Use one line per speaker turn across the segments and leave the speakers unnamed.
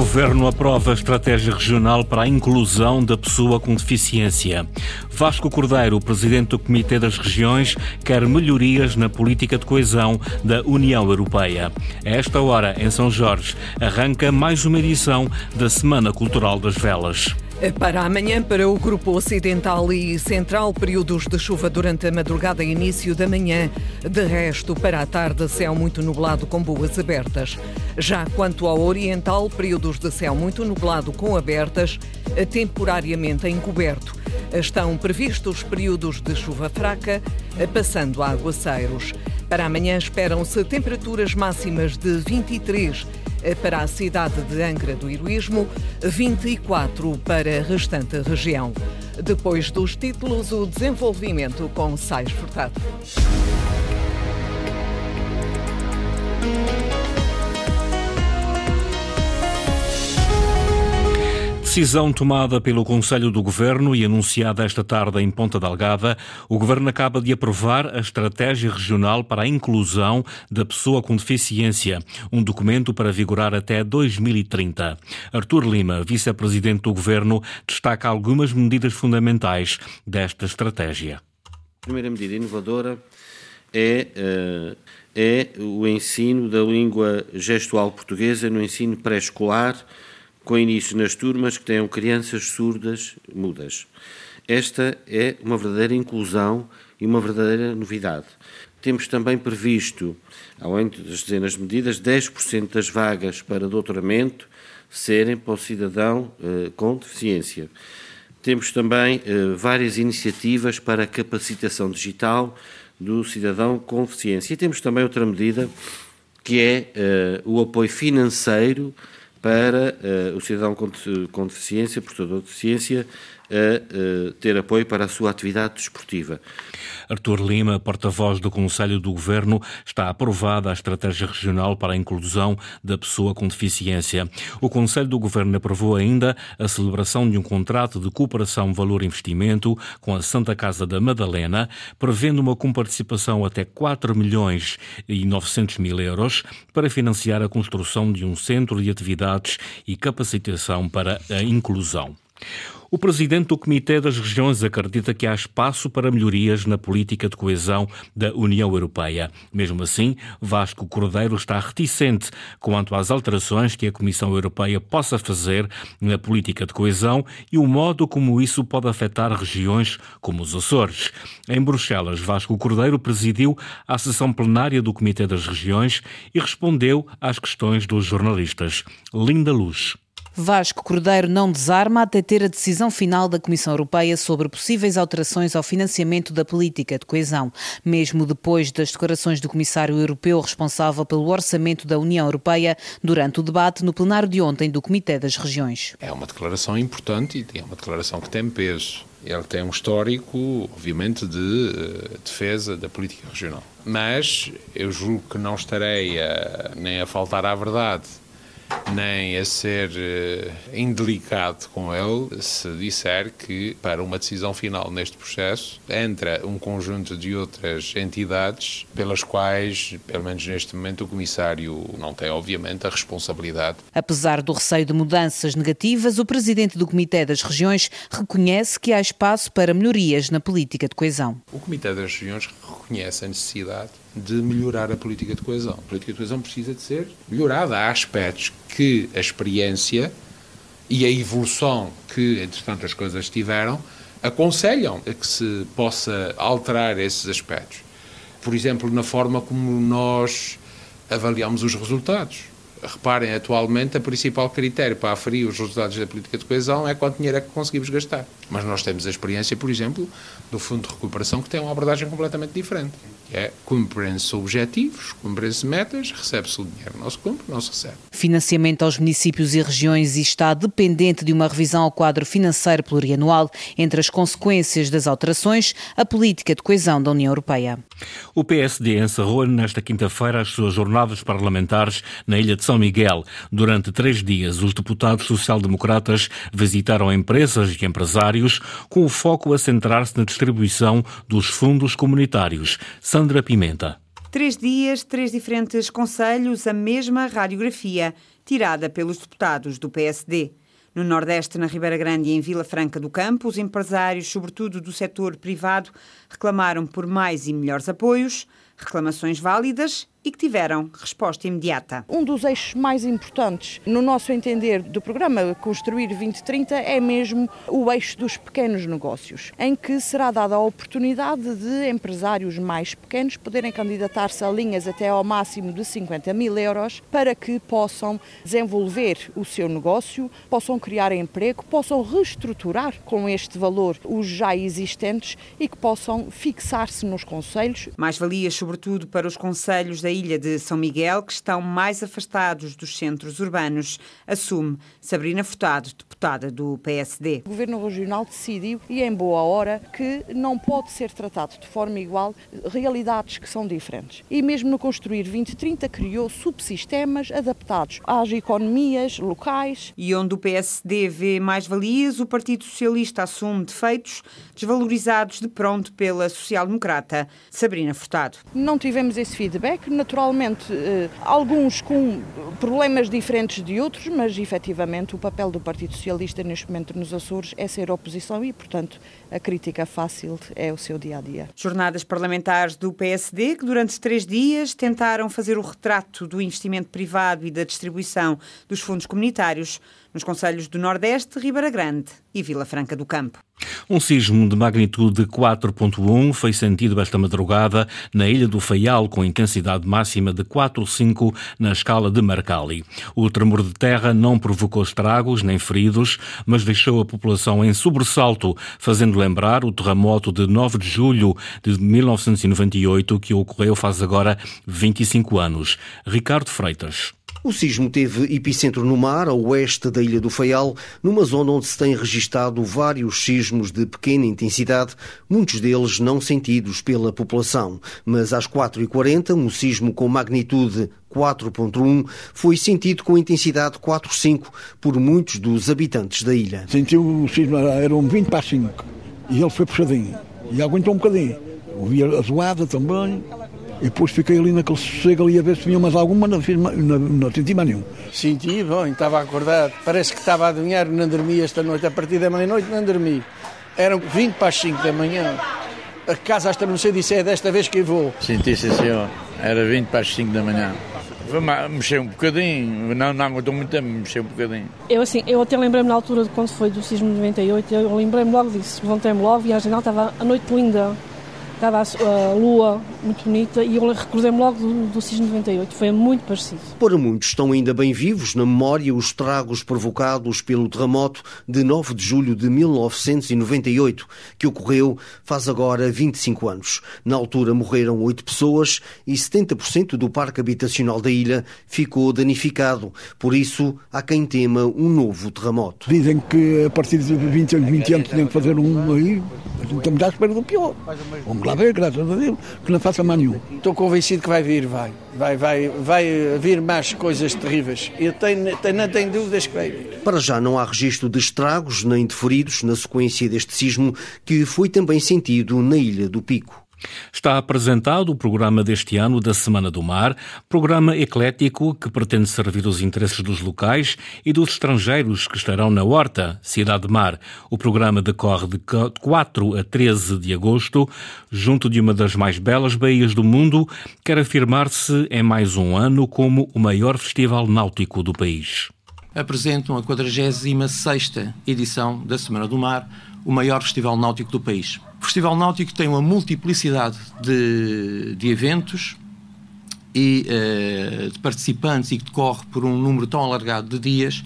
Governo aprova a estratégia regional para a inclusão da pessoa com deficiência. Vasco Cordeiro, presidente do Comitê das Regiões, quer melhorias na política de coesão da União Europeia. A esta hora, em São Jorge, arranca mais uma edição da Semana Cultural das Velas.
Para amanhã, para o Grupo Ocidental e Central, períodos de chuva durante a madrugada e início da manhã. De resto, para a tarde, céu muito nublado com boas abertas. Já quanto ao Oriental, períodos de céu muito nublado com abertas, temporariamente encoberto. Estão previstos períodos de chuva fraca, passando a aguaceiros. Para amanhã esperam-se temperaturas máximas de 23 para a cidade de Angra do Heroísmo, 24 para a restante região. Depois dos títulos, o desenvolvimento com Sais Furtado.
Decisão tomada pelo Conselho do Governo e anunciada esta tarde em Ponta Delgada, o Governo acaba de aprovar a Estratégia Regional para a Inclusão da Pessoa com Deficiência, um documento para vigorar até 2030. Artur Lima, vice-presidente do Governo, destaca algumas medidas fundamentais desta estratégia.
A primeira medida inovadora é, é o ensino da língua gestual portuguesa no ensino pré-escolar com início nas turmas que tenham crianças surdas mudas. Esta é uma verdadeira inclusão e uma verdadeira novidade. Temos também previsto, além das dezenas de medidas, 10% das vagas para doutoramento serem para o cidadão eh, com deficiência. Temos também eh, várias iniciativas para a capacitação digital do cidadão com deficiência. E temos também outra medida que é eh, o apoio financeiro para uh, o cidadão com, com deficiência, portador de deficiência, a uh, ter apoio para a sua atividade desportiva.
Artur Lima, porta-voz do Conselho do Governo, está aprovada a Estratégia Regional para a Inclusão da Pessoa com Deficiência. O Conselho do Governo aprovou ainda a celebração de um contrato de cooperação valor-investimento com a Santa Casa da Madalena, prevendo uma comparticipação até 4 milhões e 900 mil euros para financiar a construção de um centro de atividades e capacitação para a inclusão. O presidente do Comitê das Regiões acredita que há espaço para melhorias na política de coesão da União Europeia. Mesmo assim, Vasco Cordeiro está reticente quanto às alterações que a Comissão Europeia possa fazer na política de coesão e o modo como isso pode afetar regiões como os Açores. Em Bruxelas, Vasco Cordeiro presidiu a sessão plenária do Comitê das Regiões e respondeu às questões dos jornalistas. Linda Luz.
Vasco Cordeiro não desarma até ter a decisão final da Comissão Europeia sobre possíveis alterações ao financiamento da política de coesão, mesmo depois das declarações do Comissário Europeu responsável pelo orçamento da União Europeia durante o debate no plenário de ontem do Comitê das Regiões.
É uma declaração importante e é uma declaração que tem peso. Ele tem um histórico, obviamente, de uh, defesa da política regional. Mas eu julgo que não estarei a, nem a faltar à verdade nem a ser uh, indelicado com ele se disser que, para uma decisão final neste processo, entra um conjunto de outras entidades pelas quais, pelo menos neste momento, o Comissário não tem, obviamente, a responsabilidade.
Apesar do receio de mudanças negativas, o Presidente do Comitê das Regiões reconhece que há espaço para melhorias na política de coesão.
O Comitê das Regiões reconhece a necessidade de melhorar a política de coesão. A política de coesão precisa de ser melhorada. Há aspectos que a experiência e a evolução que, entretanto, as coisas tiveram, aconselham a que se possa alterar esses aspectos. Por exemplo, na forma como nós avaliamos os resultados. Reparem, atualmente, o principal critério para aferir os resultados da política de coesão é quanto dinheiro é que conseguimos gastar. Mas nós temos a experiência, por exemplo, do Fundo de Recuperação, que tem uma abordagem completamente diferente. É cumprirem-se objetivos, cumprirem-se metas, recebe-se o dinheiro. Não se cumpre, não se recebe.
Financiamento aos municípios e regiões está dependente de uma revisão ao quadro financeiro plurianual. Entre as consequências das alterações, a política de coesão da União Europeia.
O PSD encerrou nesta quinta-feira as suas jornadas parlamentares na Ilha de São Miguel. Durante três dias, os deputados social-democratas visitaram empresas e empresários com o foco a centrar-se na distribuição dos fundos comunitários. Sandra Pimenta.
Três dias, três diferentes conselhos, a mesma radiografia tirada pelos deputados do PSD. No Nordeste, na Ribeira Grande e em Vila Franca do Campo, os empresários, sobretudo do setor privado, reclamaram por mais e melhores apoios, reclamações válidas e que tiveram resposta imediata.
Um dos eixos mais importantes, no nosso entender, do programa Construir 2030 é mesmo o eixo dos pequenos negócios, em que será dada a oportunidade de empresários mais pequenos poderem candidatar-se a linhas até ao máximo de 50 mil euros para que possam desenvolver o seu negócio, possam criar emprego, possam reestruturar com este valor os já existentes e que possam fixar-se nos conselhos.
Mais valias, sobretudo, para os conselhos da da ilha de São Miguel que estão mais afastados dos centros urbanos, assume Sabrina Furtado, deputada do PSD.
O Governo Regional decidiu, e em boa hora, que não pode ser tratado de forma igual realidades que são diferentes. E mesmo no Construir 2030 criou subsistemas adaptados às economias locais.
E onde o PSD vê mais valias, o Partido Socialista assume defeitos desvalorizados de pronto pela social-democrata Sabrina Furtado.
Não tivemos esse feedback, naturalmente, eh, alguns com problemas diferentes de outros, mas efetivamente o papel do Partido Socialista neste momento nos Açores é ser oposição e, portanto, a crítica fácil é o seu dia a dia.
Jornadas parlamentares do PSD que durante três dias tentaram fazer o retrato do investimento privado e da distribuição dos fundos comunitários nos conselhos do Nordeste, Ribeira Grande e Vila Franca do Campo.
Um sismo de magnitude 4.1 foi sentido esta madrugada na ilha do Faial, com intensidade máxima de 4,5 na escala de Marcali. O tremor de terra não provocou estragos nem feridos, mas deixou a população em sobressalto, fazendo lembrar o terremoto de 9 de julho de 1998, que ocorreu faz agora 25 anos. Ricardo Freitas.
O sismo teve epicentro no mar, a oeste da Ilha do Faial, numa zona onde se têm registado vários sismos de pequena intensidade, muitos deles não sentidos pela população. Mas às 4h40, um sismo com magnitude 4.1 foi sentido com intensidade 4.5 por muitos dos habitantes da ilha.
Sentiu o sismo, eram 20 para 5, e ele foi puxadinho, e aguentou um bocadinho. Ouvi a zoada também, e depois fiquei ali naquele sossego ali a ver se vinha mais alguma, não, fiz, não, não senti mais nenhum.
Senti, bom, estava acordado. Parece que estava a adivinhar, não dormi esta noite. A partir da meia-noite não dormi. Eram 20 para as 5 da manhã. A casa hasta não sei disse é desta vez que vou.
Senti, sim, senhor. Era 20 para as 5 da manhã. Mexer um bocadinho, não, não aguentou muito tempo, mexer um bocadinho.
Eu assim, eu até lembrei-me na altura de quando foi do sismo de 98, eu lembrei-me logo disso, levantei-me logo e a janela estava a noite linda, estava a, lua muito bonita e eu recordei-me logo do, do Sismo 98, foi muito parecido.
Para muitos estão ainda bem vivos na memória os estragos provocados pelo terremoto de 9 de julho de 1998, que ocorreu faz agora 25 anos. Na altura morreram 8 pessoas e 70% do parque habitacional da ilha ficou danificado. Por isso, há quem tema um novo terremoto.
Dizem que a partir de 20 anos, 20 anos, tem que fazer um aí. Estamos à espera do pior. Vamos lá ver, graças a Deus, que não faça mal nenhum.
Estou convencido que vai vir, vai. Vai, vai, vai vir mais coisas terríveis. Eu tenho, tenho, não tenho dúvidas que vai vir.
Para já não há registro de estragos nem de feridos na sequência deste sismo, que foi também sentido na Ilha do Pico.
Está apresentado o programa deste ano da Semana do Mar, programa eclético que pretende servir os interesses dos locais e dos estrangeiros que estarão na Horta, Cidade de Mar. O programa decorre de 4 a 13 de agosto, junto de uma das mais belas baías do mundo, quer afirmar-se em mais um ano como o maior festival náutico do país.
Apresentam a 46ª edição da Semana do Mar, o maior festival náutico do país. O Festival Náutico tem uma multiplicidade de, de eventos e uh, de participantes e que decorre por um número tão alargado de dias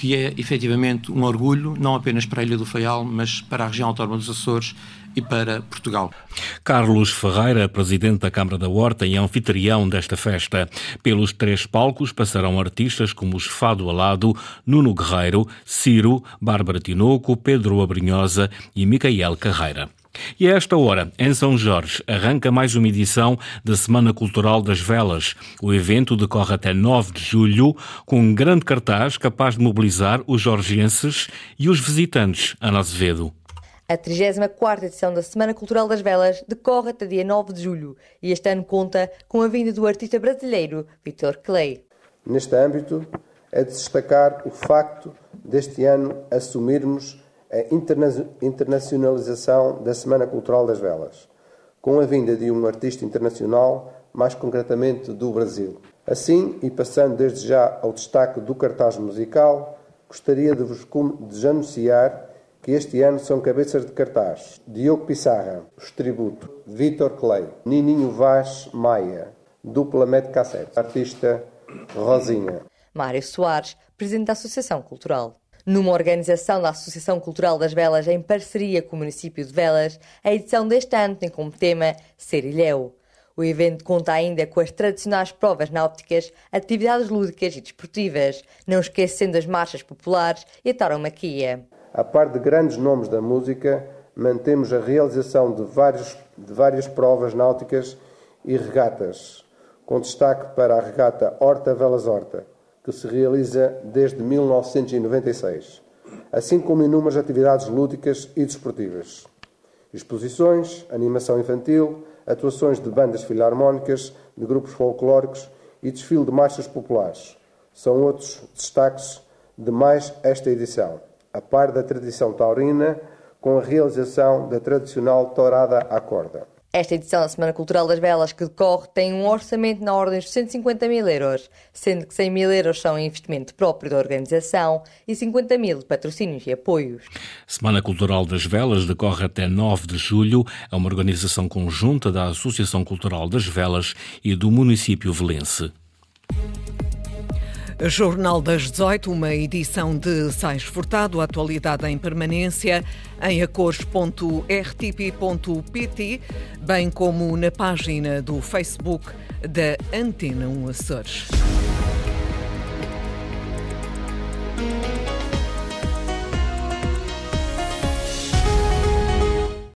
que é efetivamente um orgulho, não apenas para a Ilha do Faial, mas para a região autónoma dos Açores e para Portugal.
Carlos Ferreira, presidente da Câmara da Horta e anfitrião desta festa. Pelos três palcos passarão artistas como os Fado Alado, Nuno Guerreiro, Ciro, Bárbara Tinoco, Pedro Abrinhosa e Micael Carreira. E a esta hora, em São Jorge, arranca mais uma edição da Semana Cultural das Velas. O evento decorre até 9 de julho, com um grande cartaz capaz de mobilizar os jorgenses e os visitantes. Ana Azevedo.
A 34 edição da Semana Cultural das Velas decorre até dia 9 de julho e este ano conta com a vinda do artista brasileiro Vitor Clay.
Neste âmbito, é de destacar o facto deste ano assumirmos a interna internacionalização da Semana Cultural das Velas, com a vinda de um artista internacional, mais concretamente do Brasil. Assim, e passando desde já ao destaque do cartaz musical, gostaria de vos de anunciar que este ano são cabeças de cartaz Diogo Pissarra, os tributo, Vitor Clay, Nininho Vaz Maia, dupla Med Cassette, artista Rosinha.
Mário Soares, presidente da Associação Cultural. Numa organização da Associação Cultural das Velas em parceria com o município de Velas, a edição deste ano tem como tema Ser Ilhéu. O evento conta ainda com as tradicionais provas náuticas, atividades lúdicas e desportivas, não esquecendo as marchas populares e a tauromaquia.
A par de grandes nomes da música, mantemos a realização de, vários, de várias provas náuticas e regatas, com destaque para a regata Horta Velas Horta, que se realiza desde 1996, assim como inúmeras atividades lúdicas e desportivas. Exposições, animação infantil, atuações de bandas filarmónicas, de grupos folclóricos e desfile de marchas populares. São outros destaques de mais esta edição, a par da tradição taurina, com a realização da tradicional tourada à corda.
Esta edição da Semana Cultural das Velas que decorre tem um orçamento na ordem de 150 mil euros, sendo que 100 mil euros são investimento próprio da organização e 50 mil de patrocínios e apoios.
Semana Cultural das Velas decorre até 9 de julho. É uma organização conjunta da Associação Cultural das Velas e do município velense.
Jornal das 18, uma edição de Sais Furtado, atualidade em permanência em acores.rtp.pt, bem como na página do Facebook da Antena 1 Açores.